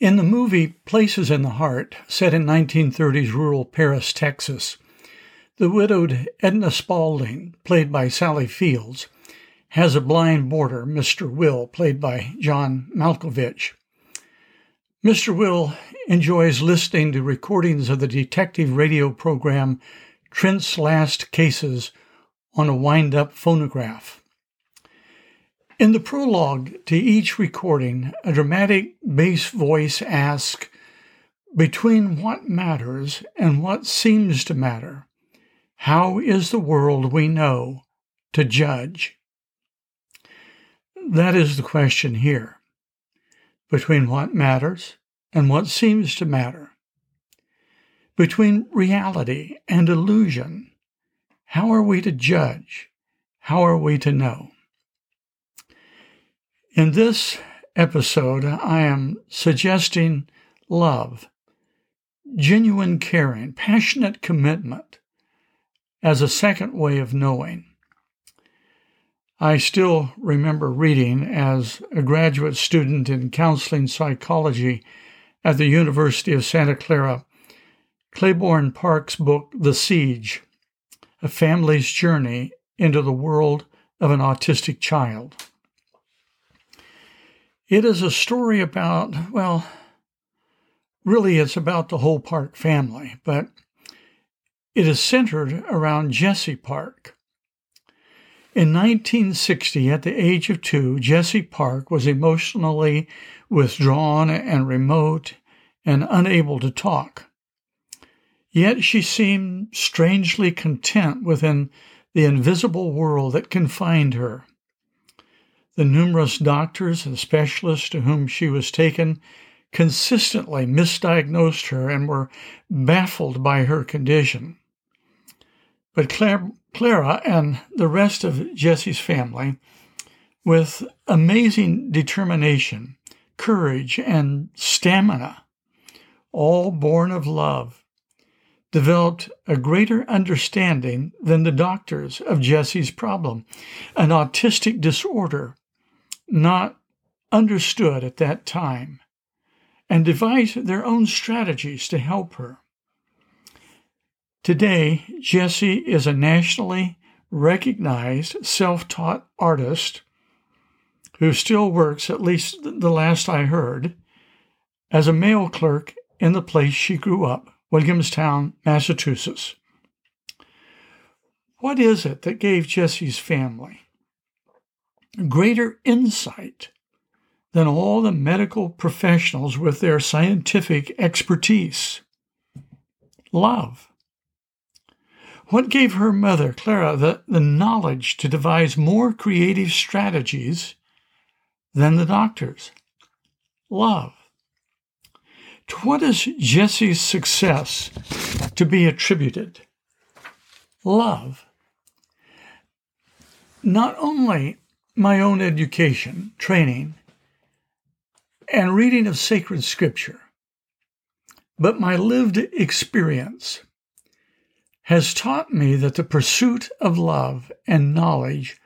In the movie Places in the Heart, set in 1930s rural Paris, Texas, the widowed Edna Spaulding, played by Sally Fields, has a blind boarder, Mr. Will, played by John Malkovich. Mr. Will enjoys listening to recordings of the detective radio program Trent's Last Cases on a wind up phonograph. In the prologue to each recording, a dramatic bass voice asks, Between what matters and what seems to matter, how is the world we know to judge? That is the question here. Between what matters and what seems to matter. Between reality and illusion, how are we to judge? How are we to know? In this episode, I am suggesting love, genuine caring, passionate commitment as a second way of knowing. I still remember reading as a graduate student in counseling psychology at the University of Santa Clara Claiborne Park's book, The Siege A Family's Journey into the World of an Autistic Child. It is a story about, well, really it's about the whole Park family, but it is centered around Jesse Park. In 1960, at the age of two, Jessie Park was emotionally withdrawn and remote and unable to talk. Yet she seemed strangely content within the invisible world that confined her. The numerous doctors and specialists to whom she was taken consistently misdiagnosed her and were baffled by her condition. But Claire, Clara and the rest of Jesse's family, with amazing determination, courage, and stamina, all born of love, developed a greater understanding than the doctors of Jesse's problem, an autistic disorder not understood at that time and devised their own strategies to help her. Today, Jesse is a nationally recognized self taught artist who still works, at least the last I heard, as a mail clerk in the place she grew up, Williamstown, Massachusetts. What is it that gave Jesse's family greater insight than all the medical professionals with their scientific expertise. Love. What gave her mother, Clara, the, the knowledge to devise more creative strategies than the doctors? Love. To what is Jesse's success to be attributed? Love. Not only my own education, training, and reading of sacred scripture, but my lived experience has taught me that the pursuit of love and knowledge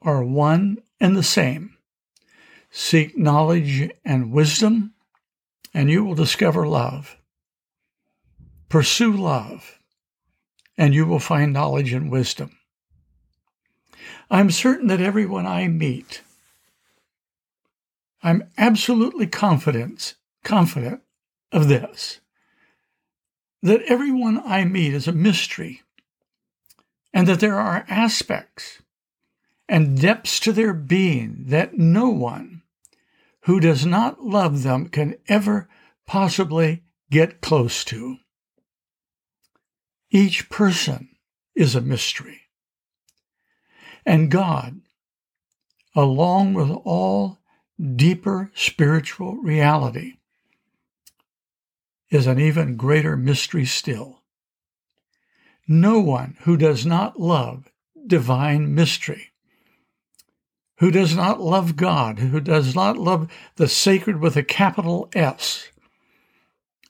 are one and the same. Seek knowledge and wisdom, and you will discover love. Pursue love, and you will find knowledge and wisdom. I'm certain that everyone I meet, I'm absolutely confident, confident of this, that everyone I meet is a mystery, and that there are aspects and depths to their being that no one who does not love them can ever possibly get close to. Each person is a mystery and God, along with all deeper spiritual reality, is an even greater mystery still. No one who does not love divine mystery, who does not love God, who does not love the sacred with a capital S,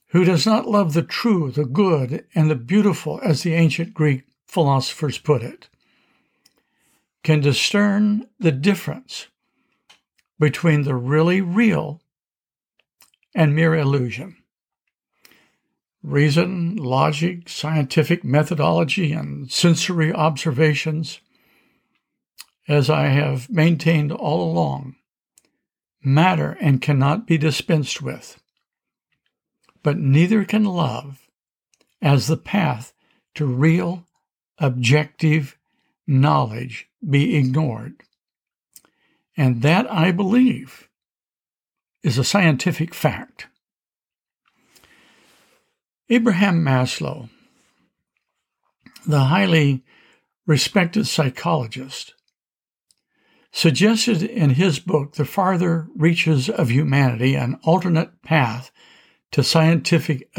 who does not love the true, the good, and the beautiful, as the ancient Greek philosophers put it, can discern the difference between the really real and mere illusion. Reason, logic, scientific methodology, and sensory observations, as I have maintained all along, matter and cannot be dispensed with. But neither can love as the path to real, objective knowledge be ignored. And that, I believe, is a scientific fact. Abraham Maslow, the highly respected psychologist, suggested in his book, The Farther Reaches of Humanity An Alternate Path to Scientific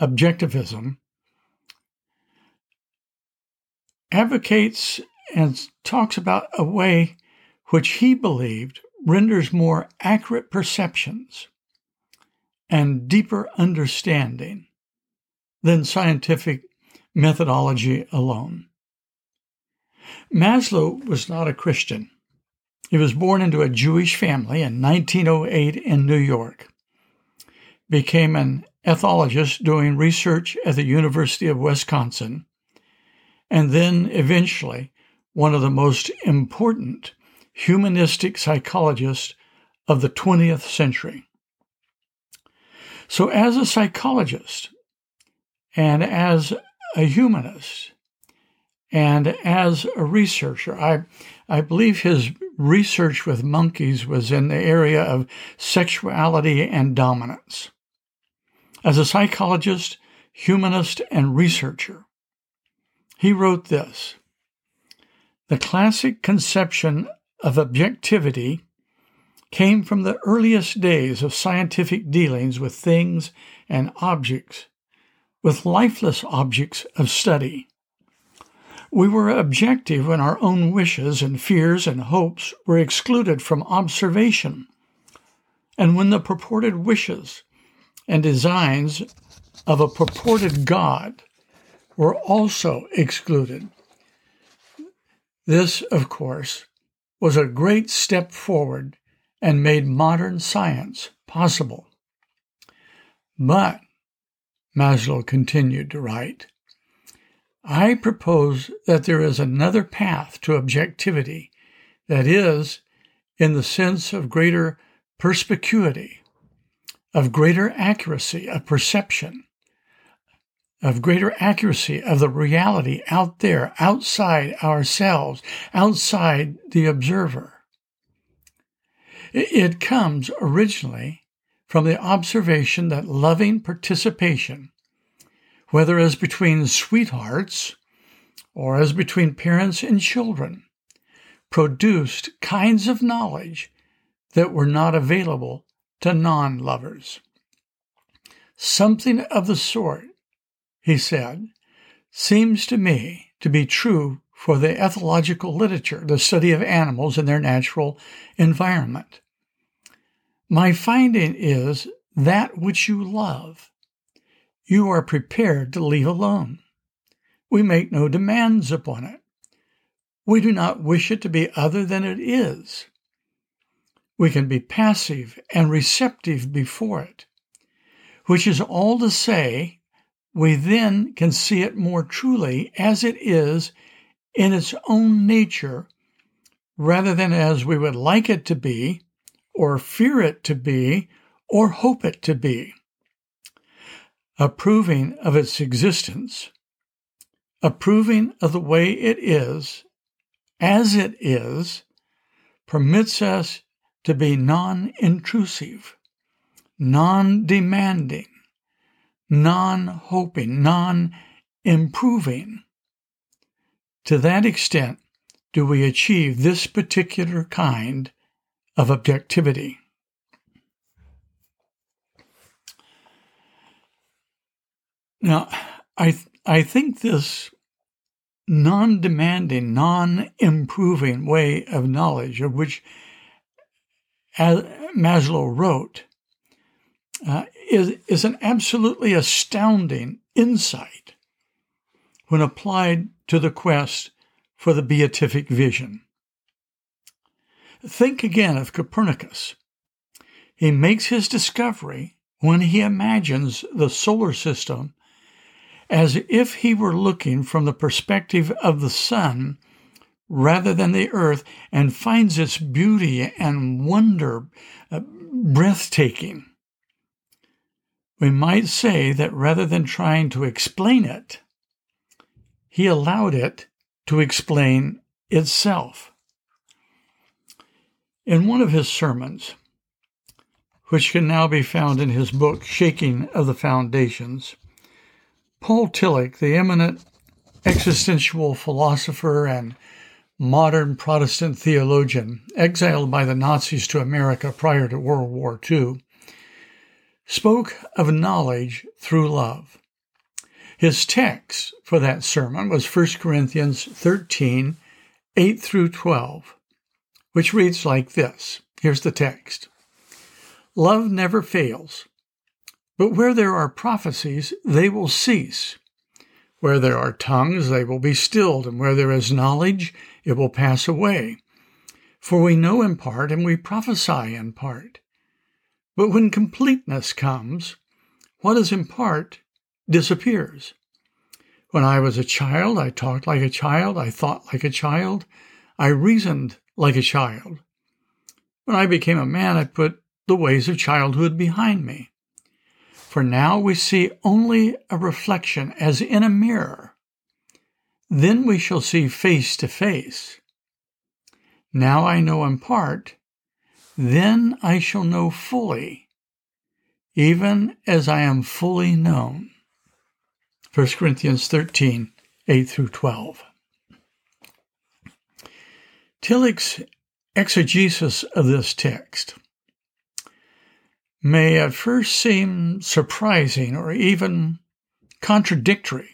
Objectivism, advocates and talks about a way which he believed renders more accurate perceptions and deeper understanding than scientific methodology alone. Maslow was not a Christian. He was born into a Jewish family in 1908 in New York. Became an ethologist doing research at the University of Wisconsin, and then eventually one of the most important humanistic psychologists of the 20th century. So, as a psychologist, and as a humanist and as a researcher, I, I believe his research with monkeys was in the area of sexuality and dominance. As a psychologist, humanist, and researcher, he wrote this The classic conception of objectivity came from the earliest days of scientific dealings with things and objects with lifeless objects of study. We were objective when our own wishes and fears and hopes were excluded from observation, and when the purported wishes and designs of a purported God were also excluded. This, of course, was a great step forward and made modern science possible. But Maslow continued to write. I propose that there is another path to objectivity that is, in the sense of greater perspicuity, of greater accuracy of perception, of greater accuracy of the reality out there, outside ourselves, outside the observer. It comes originally from the observation that loving participation, whether as between sweethearts or as between parents and children, produced kinds of knowledge that were not available to non lovers. Something of the sort, he said, seems to me to be true for the ethological literature, the study of animals in their natural environment. My finding is that which you love, you are prepared to leave alone. We make no demands upon it. We do not wish it to be other than it is. We can be passive and receptive before it, which is all to say, we then can see it more truly as it is in its own nature rather than as we would like it to be or fear it to be, or hope it to be. Approving of its existence, approving of the way it is, as it is, permits us to be non intrusive, non demanding, non hoping, non improving. To that extent do we achieve this particular kind of objectivity. Now, I, th- I think this non demanding, non improving way of knowledge, of which Maslow wrote, uh, is, is an absolutely astounding insight when applied to the quest for the beatific vision. Think again of Copernicus. He makes his discovery when he imagines the solar system as if he were looking from the perspective of the sun rather than the earth and finds its beauty and wonder uh, breathtaking. We might say that rather than trying to explain it, he allowed it to explain itself. In one of his sermons, which can now be found in his book, Shaking of the Foundations, Paul Tillich, the eminent existential philosopher and modern Protestant theologian, exiled by the Nazis to America prior to World War II, spoke of knowledge through love. His text for that sermon was 1 Corinthians 13, 8 through 12, which reads like this. Here's the text Love never fails, but where there are prophecies, they will cease. Where there are tongues, they will be stilled, and where there is knowledge, it will pass away. For we know in part, and we prophesy in part. But when completeness comes, what is in part disappears. When I was a child, I talked like a child, I thought like a child, I reasoned like a child. When I became a man, I put the ways of childhood behind me. For now we see only a reflection as in a mirror. Then we shall see face to face. Now I know in part, then I shall know fully, even as I am fully known. 1 Corinthians 13, 8 through 12. Tillich's exegesis of this text may at first seem surprising or even contradictory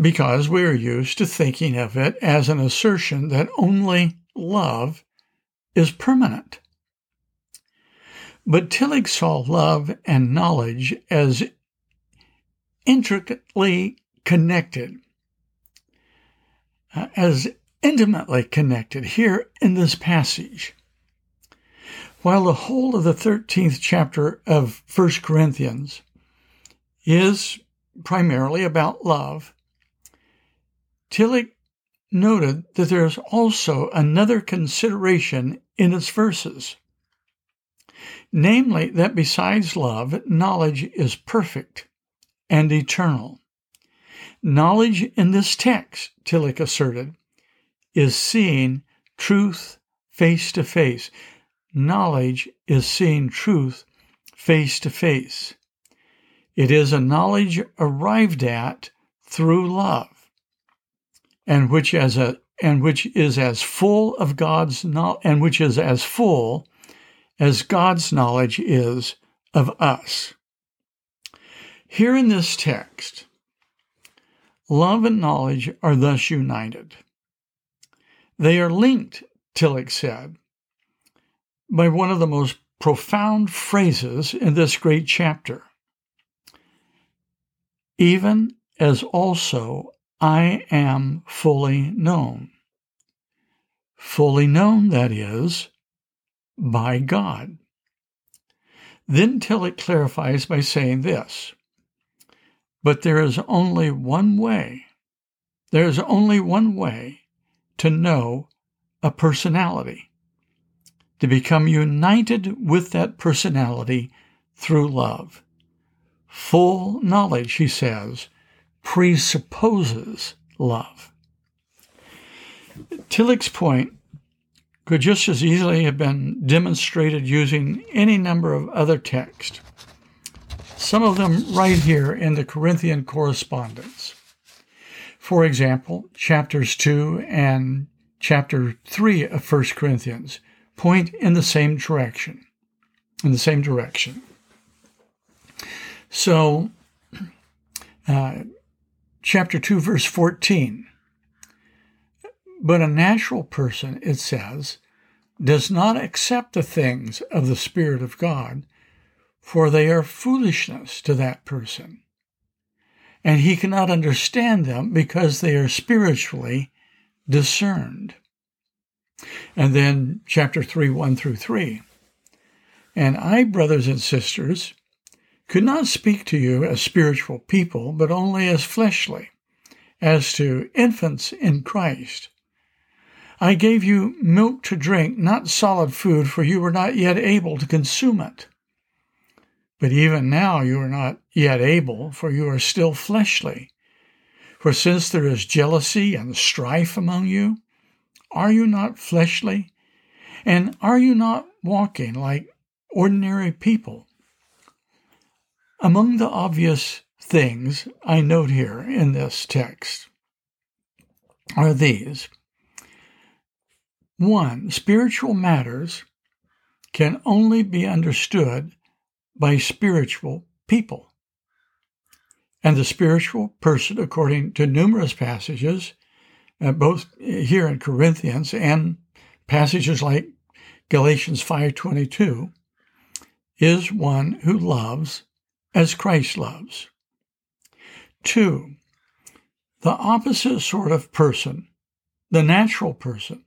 because we are used to thinking of it as an assertion that only love is permanent. But Tillich saw love and knowledge as intricately connected, uh, as intimately connected here in this passage. While the whole of the 13th chapter of 1 Corinthians is primarily about love, Tillich noted that there is also another consideration in its verses. Namely, that besides love, knowledge is perfect and eternal. Knowledge in this text, Tillich asserted, is seeing truth face to face. Knowledge is seeing truth face to face. It is a knowledge arrived at through love, and which as a and which is as full of God's no, and which is as full as God's knowledge is of us. Here in this text, love and knowledge are thus united. They are linked, Tillich said, by one of the most profound phrases in this great chapter. Even as also I am fully known. Fully known, that is, by God. Then Tillich clarifies by saying this but there is only one way. There is only one way to know a personality, to become united with that personality through love. Full knowledge, he says, presupposes love. Tillich's point could just as easily have been demonstrated using any number of other texts some of them right here in the Corinthian correspondence. For example, chapters 2 and chapter 3 of 1 Corinthians point in the same direction. In the same direction. So, uh, chapter 2, verse 14. But a natural person, it says, does not accept the things of the Spirit of God for they are foolishness to that person. And he cannot understand them because they are spiritually discerned. And then chapter 3, 1 through 3. And I, brothers and sisters, could not speak to you as spiritual people, but only as fleshly, as to infants in Christ. I gave you milk to drink, not solid food, for you were not yet able to consume it. But even now you are not yet able, for you are still fleshly. For since there is jealousy and strife among you, are you not fleshly? And are you not walking like ordinary people? Among the obvious things I note here in this text are these. One, spiritual matters can only be understood by spiritual people. And the spiritual person, according to numerous passages, uh, both here in Corinthians and passages like Galatians 5:22, is one who loves as Christ loves. Two, the opposite sort of person, the natural person,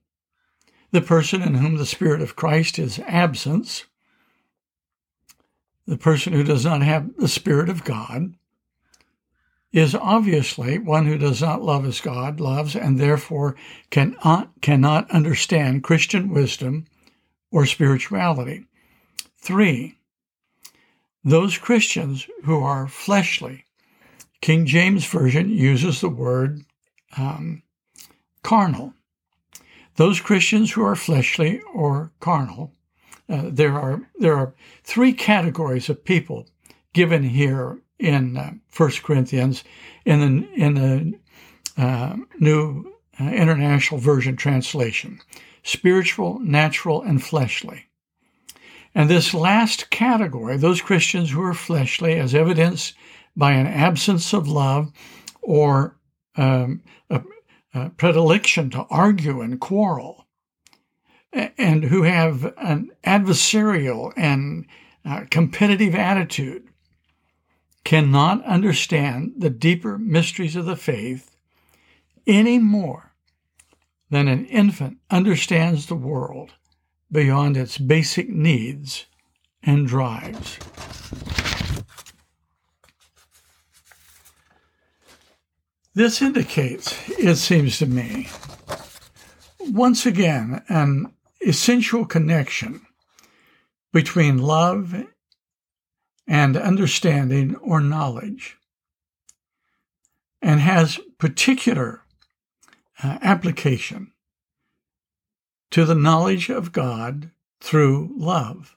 the person in whom the Spirit of Christ is absence, the person who does not have the Spirit of God, is obviously one who does not love as God loves and therefore cannot, cannot understand Christian wisdom or spirituality. Three, those Christians who are fleshly. King James Version uses the word um, carnal. Those Christians who are fleshly or carnal, uh, there are there are three categories of people given here in uh, 1 Corinthians in the in the uh, New uh, International Version translation: spiritual, natural, and fleshly. And this last category, those Christians who are fleshly, as evidenced by an absence of love or um, a, a predilection to argue and quarrel, and who have an adversarial and uh, competitive attitude, cannot understand the deeper mysteries of the faith any more than an infant understands the world beyond its basic needs and drives. This indicates, it seems to me, once again, an essential connection between love and understanding or knowledge, and has particular uh, application to the knowledge of God through love.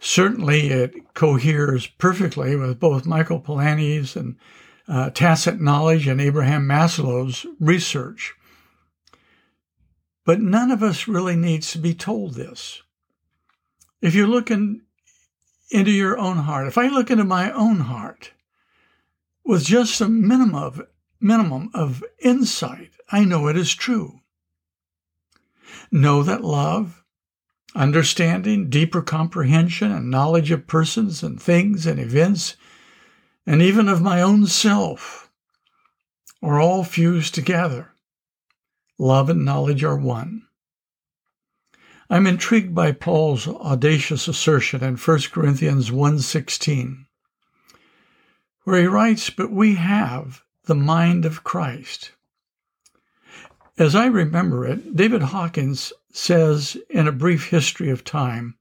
Certainly, it coheres perfectly with both Michael Polanyi's and uh, tacit knowledge and Abraham Maslow's research. But none of us really needs to be told this. If you look in, into your own heart, if I look into my own heart with just a minimum of, minimum of insight, I know it is true. Know that love, understanding, deeper comprehension, and knowledge of persons and things and events, and even of my own self, are all fused together. Love and knowledge are one. I'm intrigued by Paul's audacious assertion in 1 Corinthians 1:16, where he writes, "But we have the mind of Christ." As I remember it, David Hawkins says in A Brief History of Time,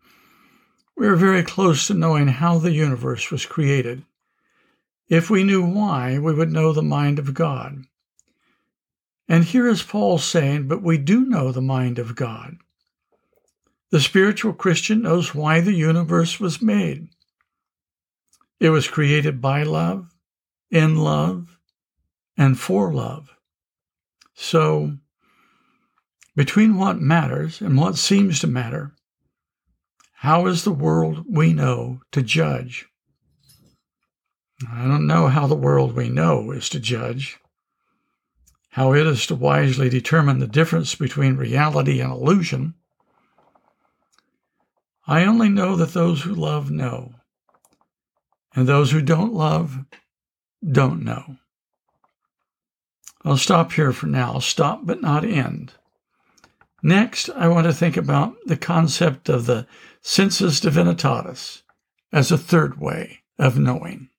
we are very close to knowing how the universe was created. If we knew why, we would know the mind of God. And here is Paul saying, But we do know the mind of God. The spiritual Christian knows why the universe was made. It was created by love, in love, and for love. So, between what matters and what seems to matter, how is the world we know to judge? I don't know how the world we know is to judge, how it is to wisely determine the difference between reality and illusion. I only know that those who love know, and those who don't love don't know. I'll stop here for now. Stop but not end. Next, I want to think about the concept of the sensus divinitatis as a third way of knowing.